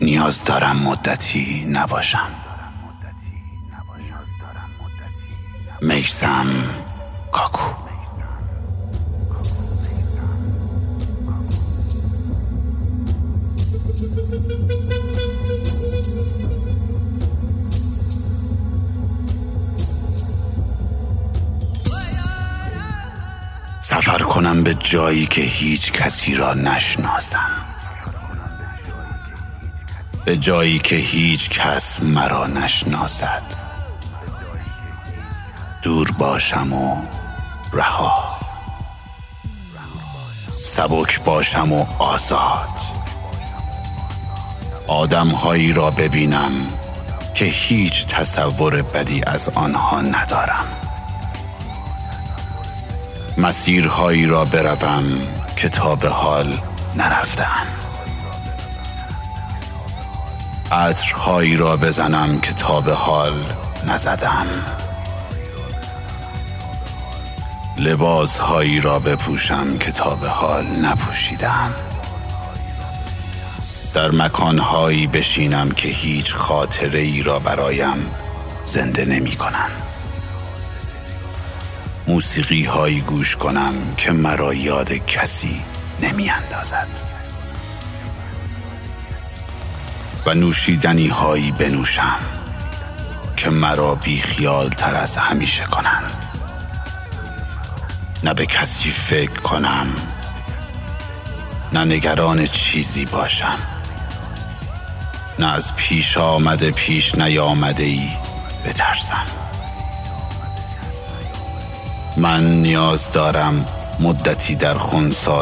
نیاز دارم مدتی نباشم. میسم کاکو. سفر کنم به جایی که هیچ کسی را نشناسم. به جایی که هیچ کس مرا نشناسد. دور باشم و رها. سبک باشم و آزاد. آدم هایی را ببینم که هیچ تصور بدی از آنها ندارم. مسیرهایی را بروم که تا به حال نرفتم عطرهایی را بزنم که تا به حال نزدم. لباسهایی را بپوشم که تا به حال نپوشیدم. در مکانهایی بشینم که هیچ خاطره ای را برایم زنده نمی کنم. موسیقی هایی گوش کنم که مرا یاد کسی نمی اندازد. و نوشیدنی هایی بنوشم که مرا بی خیال تر از همیشه کنند. نه به کسی فکر کنم نه نگران چیزی باشم. نه از پیش آمده پیش نیامده ای بترسم. من نیاز دارم مدتی در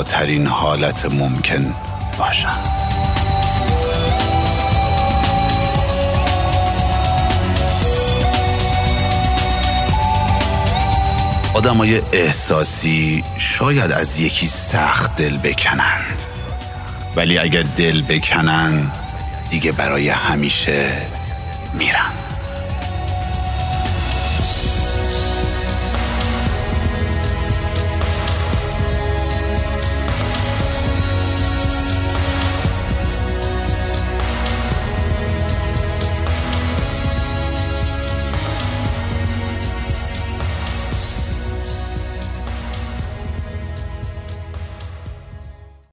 ترین حالت ممکن باشم. آدمای احساسی شاید از یکی سخت دل بکنند. ولی اگر دل بکنند دیگه برای همیشه میرن.